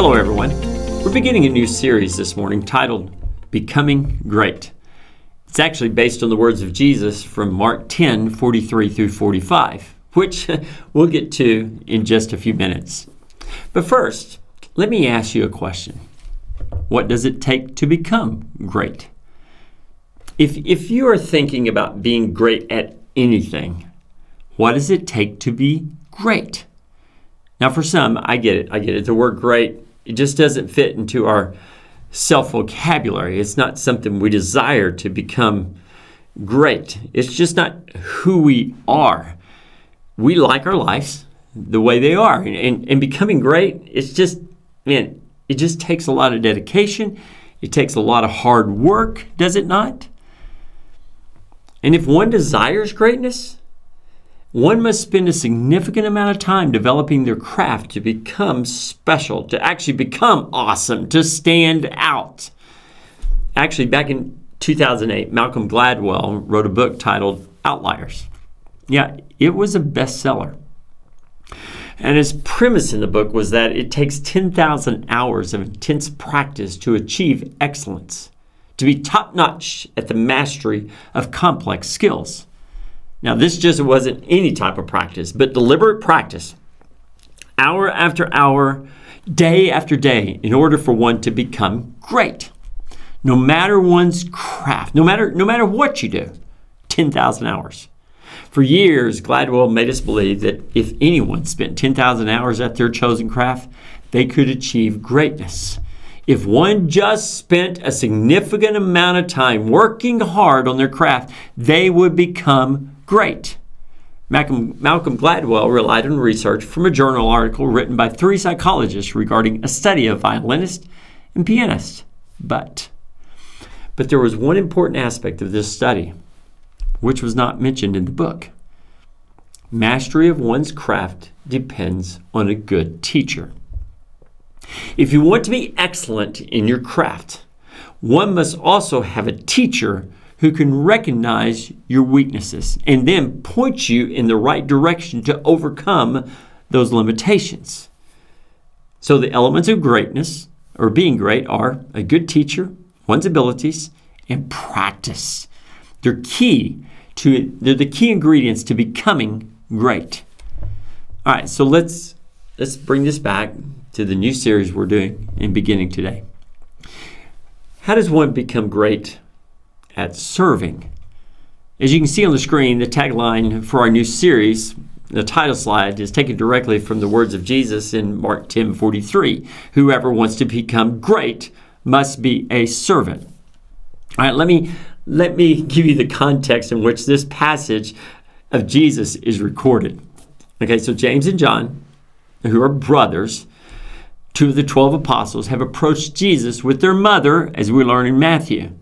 Hello, everyone. We're beginning a new series this morning titled Becoming Great. It's actually based on the words of Jesus from Mark 10 43 through 45, which we'll get to in just a few minutes. But first, let me ask you a question What does it take to become great? If, if you are thinking about being great at anything, what does it take to be great? Now, for some, I get it. I get it. The word great, it just doesn't fit into our self vocabulary. It's not something we desire to become great. It's just not who we are. We like our lives the way they are. And, and, and becoming great, it's just, man, it just takes a lot of dedication. It takes a lot of hard work, does it not? And if one desires greatness, one must spend a significant amount of time developing their craft to become special, to actually become awesome, to stand out. Actually, back in 2008, Malcolm Gladwell wrote a book titled Outliers. Yeah, it was a bestseller. And his premise in the book was that it takes 10,000 hours of intense practice to achieve excellence, to be top notch at the mastery of complex skills. Now, this just wasn't any type of practice, but deliberate practice, hour after hour, day after day, in order for one to become great. No matter one's craft, no matter, no matter what you do, 10,000 hours. For years, Gladwell made us believe that if anyone spent 10,000 hours at their chosen craft, they could achieve greatness. If one just spent a significant amount of time working hard on their craft, they would become Great. Malcolm, Malcolm Gladwell relied on research from a journal article written by three psychologists regarding a study of violinists and pianists. But, but there was one important aspect of this study, which was not mentioned in the book. Mastery of one's craft depends on a good teacher. If you want to be excellent in your craft, one must also have a teacher who can recognize your weaknesses and then point you in the right direction to overcome those limitations. So, the elements of greatness or being great are a good teacher, one's abilities, and practice. They're key to they're the key ingredients to becoming great. All right, so let's let's bring this back to the new series we're doing and beginning today. How does one become great at serving. As you can see on the screen, the tagline for our new series, the title slide, is taken directly from the words of Jesus in Mark 10 43. Whoever wants to become great must be a servant. All right, let me, let me give you the context in which this passage of Jesus is recorded. Okay, so James and John, who are brothers, two of the 12 apostles, have approached Jesus with their mother, as we learn in Matthew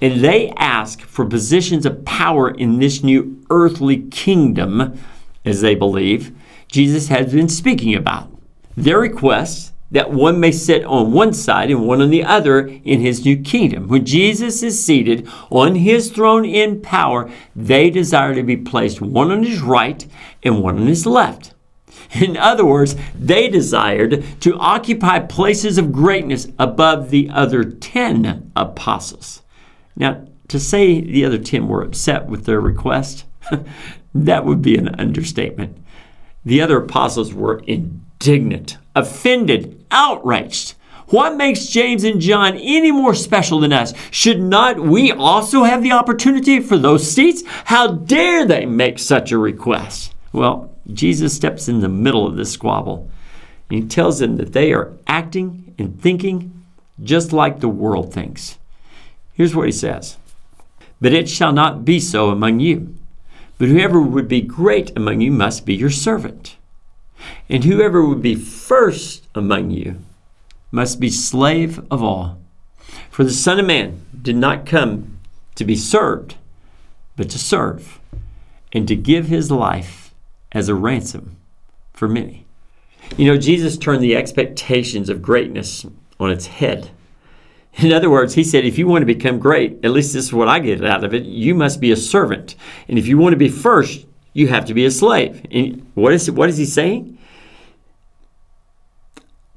and they ask for positions of power in this new earthly kingdom, as they believe Jesus has been speaking about. Their request that one may sit on one side and one on the other in his new kingdom. When Jesus is seated on his throne in power, they desire to be placed one on his right and one on his left. In other words, they desired to occupy places of greatness above the other 10 apostles. Now, to say the other 10 were upset with their request, that would be an understatement. The other apostles were indignant, offended, outraged. What makes James and John any more special than us? Should not we also have the opportunity for those seats? How dare they make such a request? Well, Jesus steps in the middle of this squabble. And he tells them that they are acting and thinking just like the world thinks. Here's what he says But it shall not be so among you. But whoever would be great among you must be your servant. And whoever would be first among you must be slave of all. For the Son of Man did not come to be served, but to serve, and to give his life as a ransom for many. You know, Jesus turned the expectations of greatness on its head. In other words, he said, if you want to become great, at least this is what I get out of it, you must be a servant. And if you want to be first, you have to be a slave. And what is, what is he saying?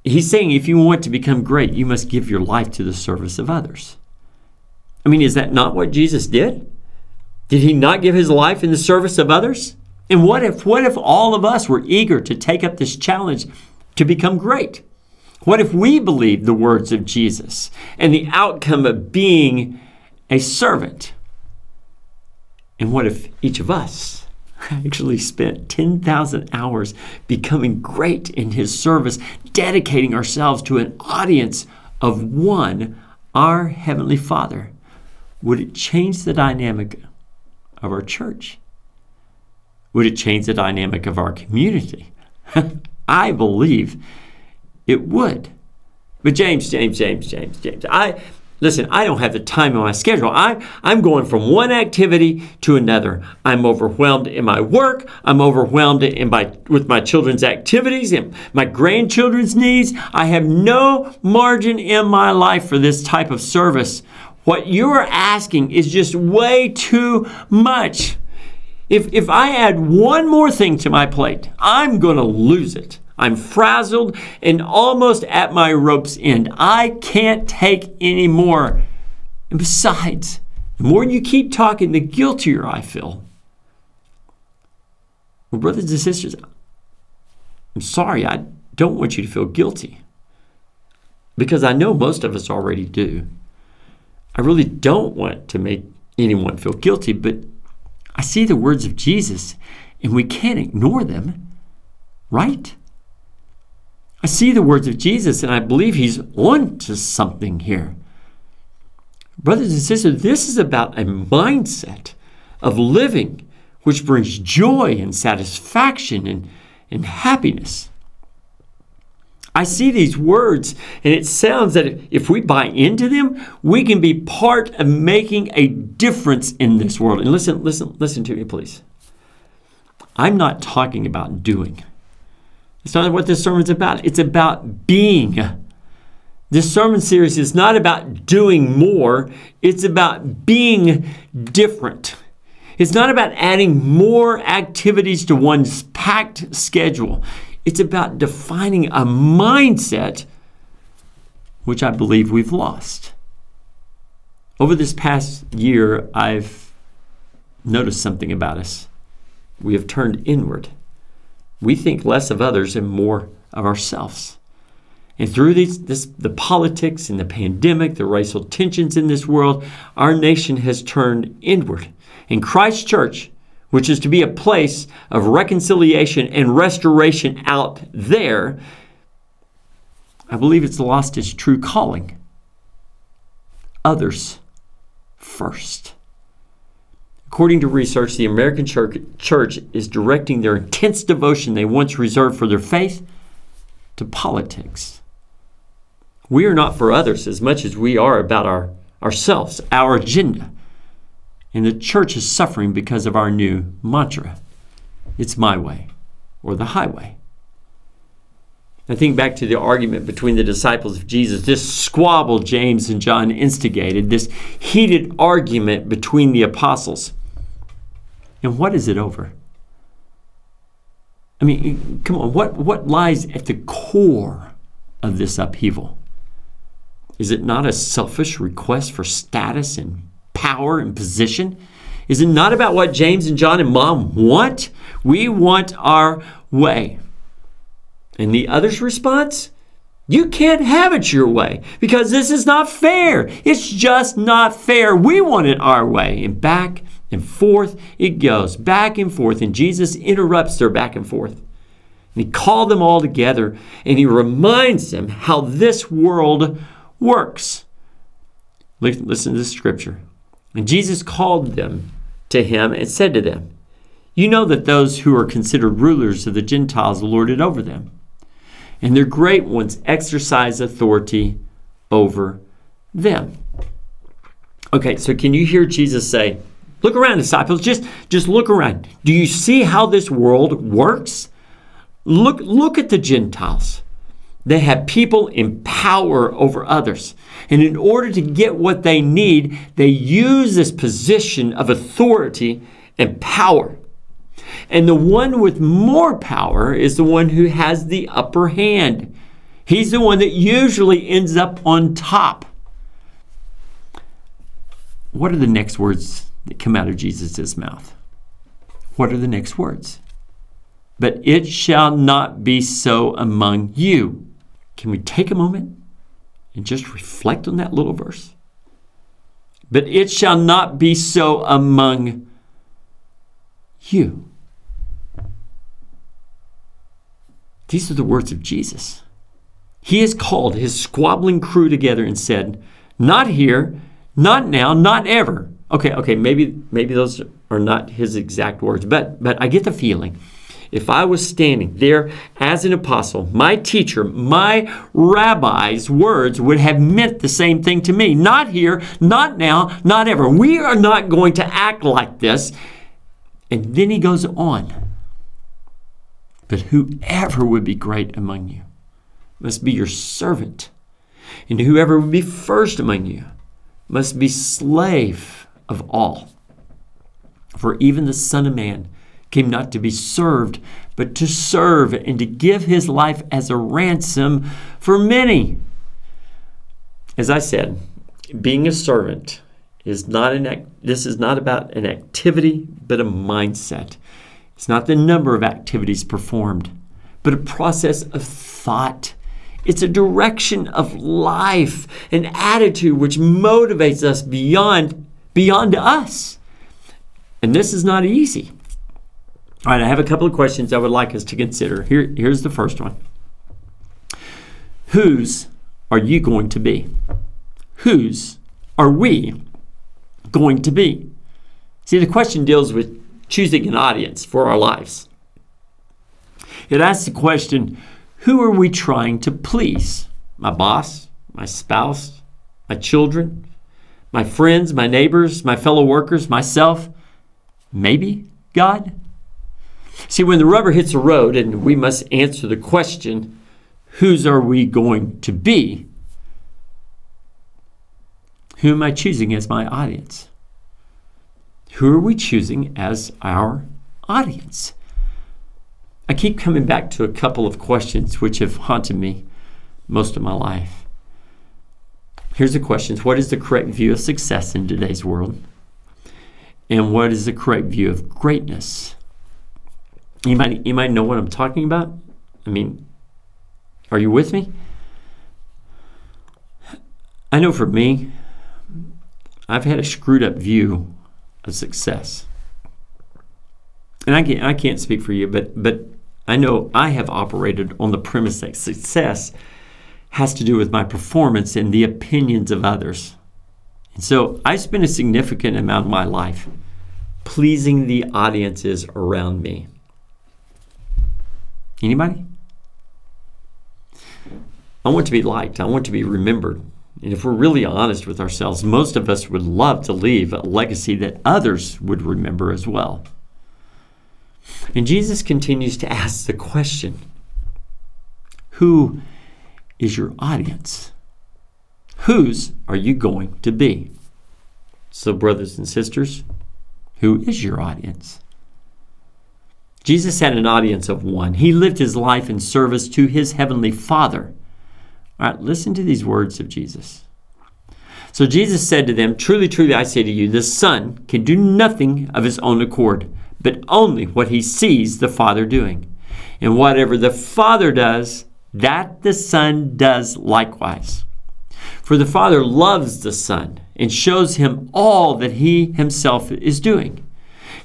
he's saying if you want to become great, you must give your life to the service of others. I mean, is that not what Jesus did? Did he not give his life in the service of others? And what if what if all of us were eager to take up this challenge to become great? What if we believed the words of Jesus and the outcome of being a servant? And what if each of us actually spent 10,000 hours becoming great in his service, dedicating ourselves to an audience of one, our Heavenly Father? Would it change the dynamic of our church? Would it change the dynamic of our community? I believe it would. But James, James, James, James, James, I listen, I don't have the time on my schedule. I, I'm going from one activity to another. I'm overwhelmed in my work. I'm overwhelmed in my with my children's activities and my grandchildren's needs. I have no margin in my life for this type of service. What you're asking is just way too much. If, if I add one more thing to my plate, I'm going to lose it. I'm frazzled and almost at my rope's end. I can't take any more. And besides, the more you keep talking, the guiltier I feel. Well, brothers and sisters, I'm sorry, I don't want you to feel guilty because I know most of us already do. I really don't want to make anyone feel guilty, but I see the words of Jesus and we can't ignore them, right? I see the words of Jesus and I believe he's on to something here. Brothers and sisters, this is about a mindset of living which brings joy and satisfaction and, and happiness. I see these words, and it sounds that if we buy into them, we can be part of making a difference in this world. And listen, listen, listen to me, please. I'm not talking about doing. It's not what this sermon's about. It's about being. This sermon series is not about doing more, it's about being different. It's not about adding more activities to one's packed schedule. It's about defining a mindset which I believe we've lost. Over this past year, I've noticed something about us. We have turned inward. We think less of others and more of ourselves. And through these, this, the politics and the pandemic, the racial tensions in this world, our nation has turned inward. In Christ Church, which is to be a place of reconciliation and restoration out there, I believe it's lost its true calling. Others first. According to research, the American church, is directing their intense devotion they once reserved for their faith to politics. We are not for others as much as we are about our, ourselves, our agenda. And the church is suffering because of our new mantra it's my way or the highway. I think back to the argument between the disciples of Jesus, this squabble James and John instigated, this heated argument between the apostles. And what is it over? I mean, come on, what, what lies at the core of this upheaval? Is it not a selfish request for status and power and position? Is it not about what James and John and mom want? We want our way. And the other's response? You can't have it your way because this is not fair. It's just not fair. We want it our way. And back and forth it goes, back and forth. And Jesus interrupts their back and forth. And he called them all together and he reminds them how this world works. Listen to this scripture. And Jesus called them to him and said to them, You know that those who are considered rulers of the Gentiles lord it over them, and their great ones exercise authority over them. Okay, so can you hear Jesus say, Look around, disciples, just, just look around. Do you see how this world works? Look, look at the Gentiles. They have people in power over others. And in order to get what they need, they use this position of authority and power. And the one with more power is the one who has the upper hand. He's the one that usually ends up on top. What are the next words that come out of Jesus' mouth? What are the next words? But it shall not be so among you. Can we take a moment and just reflect on that little verse? But it shall not be so among you. These are the words of Jesus. He has called his squabbling crew together and said, Not here, not now, not ever. Okay, okay, maybe maybe those are not his exact words, but but I get the feeling. If I was standing there as an apostle, my teacher, my rabbi's words would have meant the same thing to me. Not here, not now, not ever. We are not going to act like this. And then he goes on. But whoever would be great among you must be your servant, and whoever would be first among you must be slave of all. For even the Son of Man came not to be served, but to serve and to give his life as a ransom for many. As I said, being a servant is not an this is not about an activity, but a mindset. It's not the number of activities performed, but a process of thought it's a direction of life, an attitude which motivates us beyond beyond us. And this is not easy. All right, I have a couple of questions I would like us to consider. Here, here's the first one. Whose are you going to be? Whose are we going to be? See, the question deals with choosing an audience for our lives. It asks the question who are we trying to please? My boss, my spouse, my children, my friends, my neighbors, my fellow workers, myself? Maybe God? See, when the rubber hits the road and we must answer the question, whose are we going to be? Who am I choosing as my audience? Who are we choosing as our audience? I keep coming back to a couple of questions which have haunted me most of my life. Here's the questions What is the correct view of success in today's world? And what is the correct view of greatness? You might, you might know what I'm talking about. I mean, are you with me? I know for me, I've had a screwed up view of success. And I can't, I can't speak for you, but, but I know I have operated on the premise that success has to do with my performance and the opinions of others. And so I spent a significant amount of my life pleasing the audiences around me. Anybody? I want to be liked. I want to be remembered. And if we're really honest with ourselves, most of us would love to leave a legacy that others would remember as well. And Jesus continues to ask the question Who is your audience? Whose are you going to be? So, brothers and sisters, who is your audience? Jesus had an audience of one. He lived his life in service to his heavenly Father. All right, listen to these words of Jesus. So Jesus said to them, Truly, truly, I say to you, the Son can do nothing of his own accord but only what he sees the Father doing. And whatever the Father does, that the Son does likewise. For the Father loves the Son and shows him all that he himself is doing.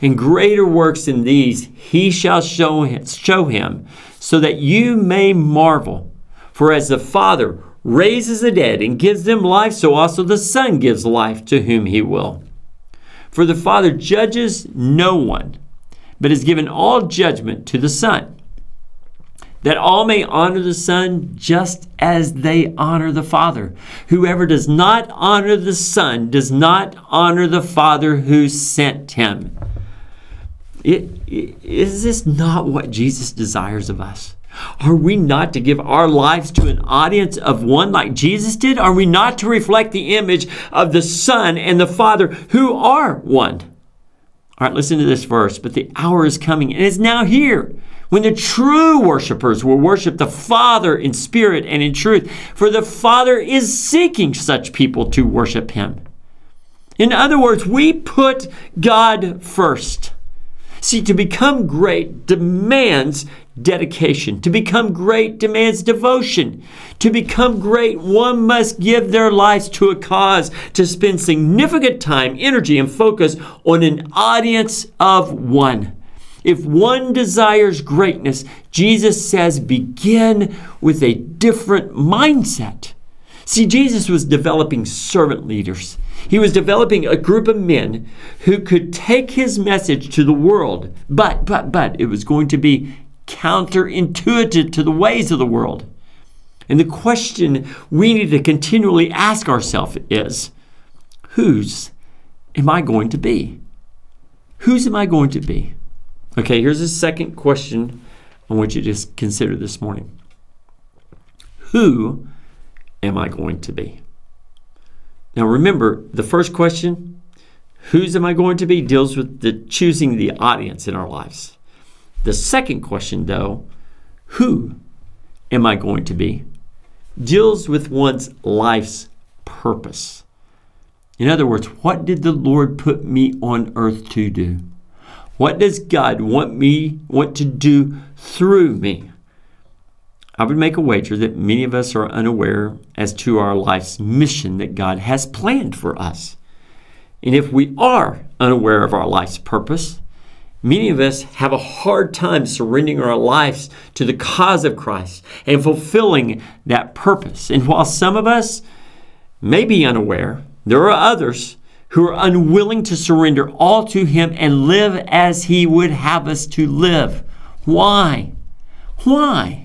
And greater works than these he shall show him, show him, so that you may marvel. For as the Father raises the dead and gives them life, so also the Son gives life to whom he will. For the Father judges no one, but has given all judgment to the Son, that all may honor the Son just as they honor the Father. Whoever does not honor the Son does not honor the Father who sent him. It, it, is this not what Jesus desires of us? Are we not to give our lives to an audience of one like Jesus did? Are we not to reflect the image of the Son and the Father who are one? All right, listen to this verse. But the hour is coming and is now here when the true worshipers will worship the Father in spirit and in truth, for the Father is seeking such people to worship Him. In other words, we put God first. See, to become great demands dedication. To become great demands devotion. To become great, one must give their lives to a cause, to spend significant time, energy, and focus on an audience of one. If one desires greatness, Jesus says begin with a different mindset. See, Jesus was developing servant leaders. He was developing a group of men who could take his message to the world, but, but, but, it was going to be counterintuitive to the ways of the world. And the question we need to continually ask ourselves is whose am I going to be? Whose am I going to be? Okay, here's a second question I want you to just consider this morning. Who am I going to be? Now remember, the first question, whose am I going to be, deals with the choosing the audience in our lives. The second question, though, who am I going to be, deals with one's life's purpose. In other words, what did the Lord put me on earth to do? What does God want me want to do through me? I would make a wager that many of us are unaware as to our life's mission that God has planned for us. And if we are unaware of our life's purpose, many of us have a hard time surrendering our lives to the cause of Christ and fulfilling that purpose. And while some of us may be unaware, there are others who are unwilling to surrender all to Him and live as He would have us to live. Why? Why?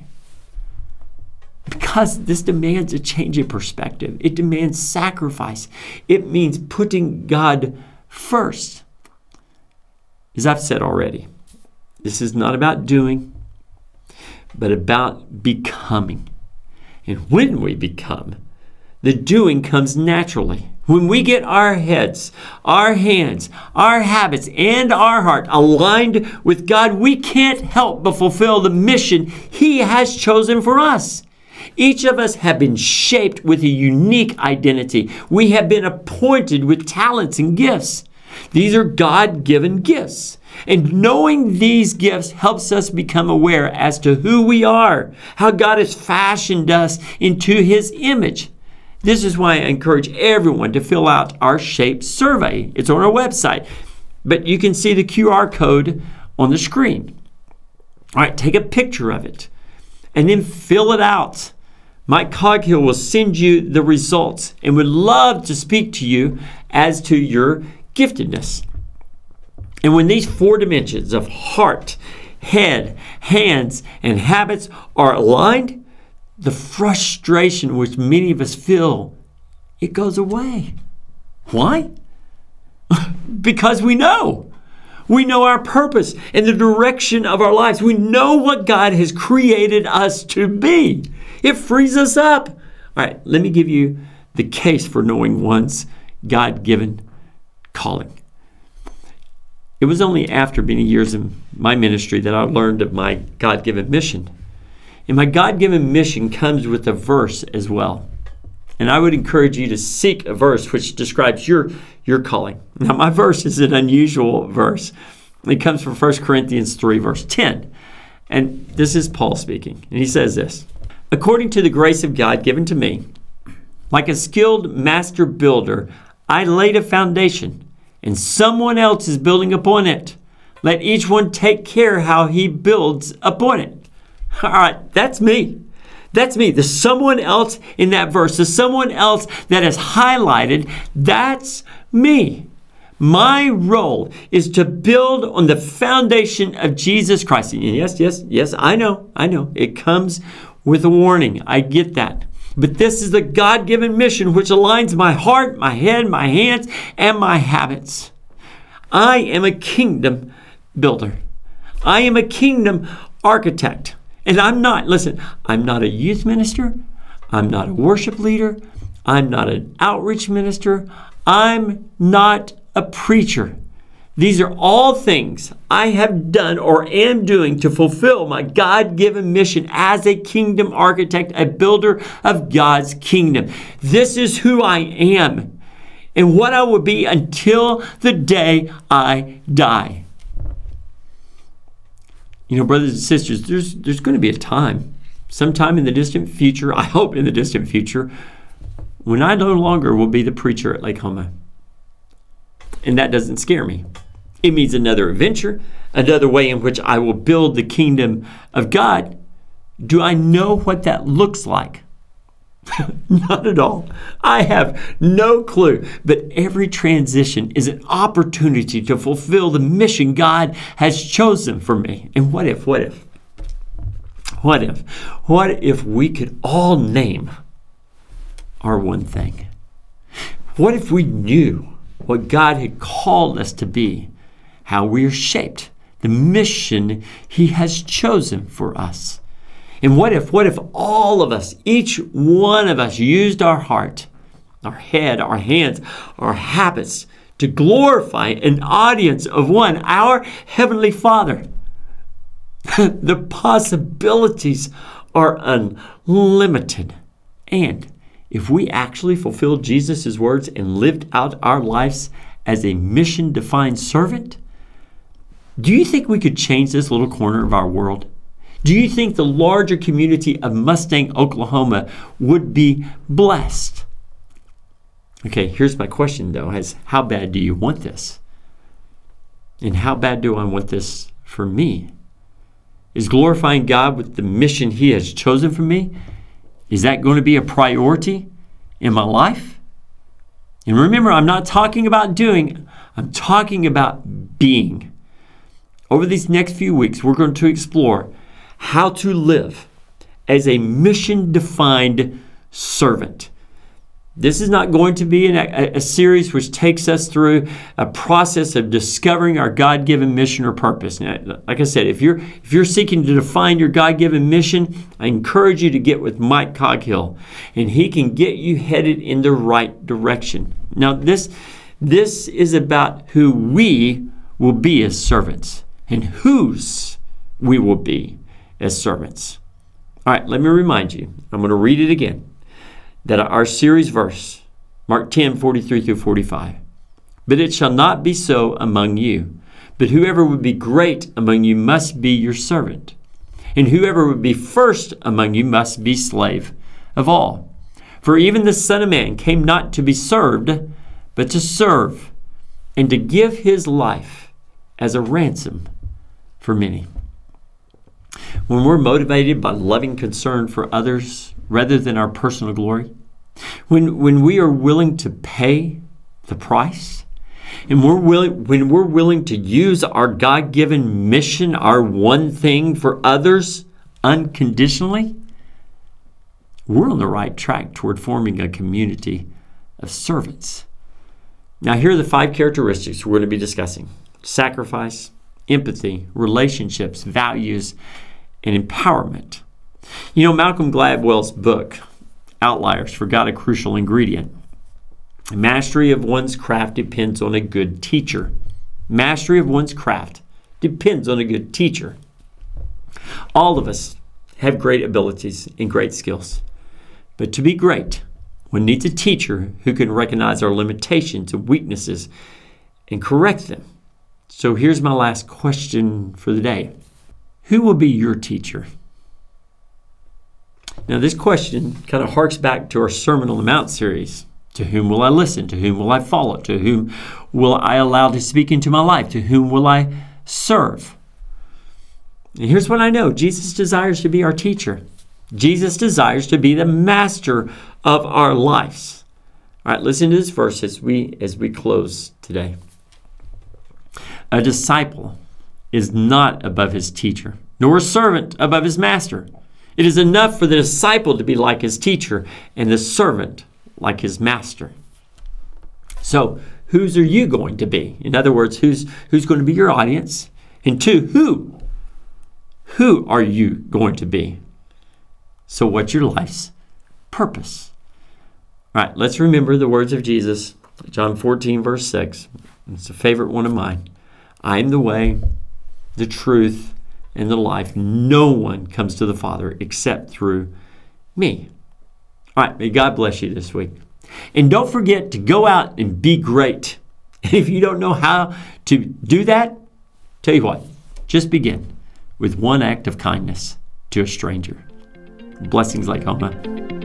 because this demands a change in perspective. It demands sacrifice. It means putting God first. As I've said already, this is not about doing, but about becoming. And when we become, the doing comes naturally. When we get our heads, our hands, our habits, and our heart aligned with God, we can't help but fulfill the mission He has chosen for us. Each of us have been shaped with a unique identity. We have been appointed with talents and gifts. These are God given gifts. And knowing these gifts helps us become aware as to who we are, how God has fashioned us into His image. This is why I encourage everyone to fill out our shape survey. It's on our website, but you can see the QR code on the screen. All right, take a picture of it and then fill it out. Mike Coghill will send you the results and would love to speak to you as to your giftedness. And when these four dimensions of heart, head, hands, and habits are aligned, the frustration which many of us feel, it goes away. Why? because we know. We know our purpose and the direction of our lives. We know what God has created us to be. It frees us up. All right, let me give you the case for knowing one's God given calling. It was only after many years in my ministry that I learned of my God given mission. And my God given mission comes with a verse as well. And I would encourage you to seek a verse which describes your, your calling. Now, my verse is an unusual verse. It comes from 1 Corinthians 3, verse 10. And this is Paul speaking. And he says this According to the grace of God given to me, like a skilled master builder, I laid a foundation, and someone else is building upon it. Let each one take care how he builds upon it. All right, that's me. That's me. The someone else in that verse, the someone else that is highlighted, that's me. My role is to build on the foundation of Jesus Christ. And yes, yes, yes, I know, I know. It comes with a warning. I get that. But this is the God given mission which aligns my heart, my head, my hands, and my habits. I am a kingdom builder. I am a kingdom architect. And I'm not, listen, I'm not a youth minister. I'm not a worship leader. I'm not an outreach minister. I'm not a preacher. These are all things I have done or am doing to fulfill my God given mission as a kingdom architect, a builder of God's kingdom. This is who I am and what I will be until the day I die. You know, brothers and sisters, there's, there's going to be a time, sometime in the distant future, I hope in the distant future, when I no longer will be the preacher at Lakehoma. And that doesn't scare me. It means another adventure, another way in which I will build the kingdom of God. Do I know what that looks like? Not at all. I have no clue. But every transition is an opportunity to fulfill the mission God has chosen for me. And what if, what if, what if, what if we could all name our one thing? What if we knew what God had called us to be, how we are shaped, the mission He has chosen for us? And what if, what if all of us, each one of us, used our heart, our head, our hands, our habits to glorify an audience of one, our Heavenly Father? the possibilities are unlimited. And if we actually fulfilled Jesus' words and lived out our lives as a mission defined servant, do you think we could change this little corner of our world? Do you think the larger community of Mustang, Oklahoma would be blessed? Okay, here's my question though, is how bad do you want this? And how bad do I want this for me? Is glorifying God with the mission he has chosen for me, is that going to be a priority in my life? And remember, I'm not talking about doing, I'm talking about being. Over these next few weeks, we're going to explore how to live as a mission defined servant. This is not going to be an, a, a, series which takes us through a process of discovering our God-given mission or purpose. Now, like I said, if you're if you're seeking to define your God-given mission, I encourage you to get with Mike Coghill, and he can get you headed in the right direction. Now, this this is about who we will be as servants and whose we will be as servants. All right, let me remind you, I'm going to read it again, that our series verse, Mark 10 43 through 45. But it shall not be so among you. But whoever would be great among you must be your servant. And whoever would be first among you must be slave of all. For even the Son of Man came not to be served, but to serve, and to give his life as a ransom for many. When we're motivated by loving concern for others rather than our personal glory, when, when we are willing to pay the price, and we're willing, when we're willing to use our God given mission, our one thing for others unconditionally, we're on the right track toward forming a community of servants. Now, here are the five characteristics we're going to be discussing sacrifice, empathy, relationships, values, and empowerment. You know, Malcolm Gladwell's book, Outliers, forgot a crucial ingredient. Mastery of one's craft depends on a good teacher. Mastery of one's craft depends on a good teacher. All of us have great abilities and great skills. But to be great, one needs a teacher who can recognize our limitations and weaknesses and correct them. So here's my last question for the day Who will be your teacher? Now, this question kind of harks back to our Sermon on the Mount series. To whom will I listen? To whom will I follow? To whom will I allow to speak into my life? To whom will I serve? And here's what I know Jesus desires to be our teacher, Jesus desires to be the master of our lives. All right, listen to this verse as we, as we close today. A disciple is not above his teacher, nor a servant above his master. It is enough for the disciple to be like his teacher and the servant like his master. So, whose are you going to be? In other words, who's who's going to be your audience? And two, who? Who are you going to be? So, what's your life's purpose? All right, let's remember the words of Jesus, John 14, verse 6. It's a favorite one of mine. I am the way, the truth, and the life. No one comes to the Father except through me. All right, may God bless you this week. And don't forget to go out and be great. And if you don't know how to do that, tell you what, just begin with one act of kindness to a stranger. Blessings, Lakehoma.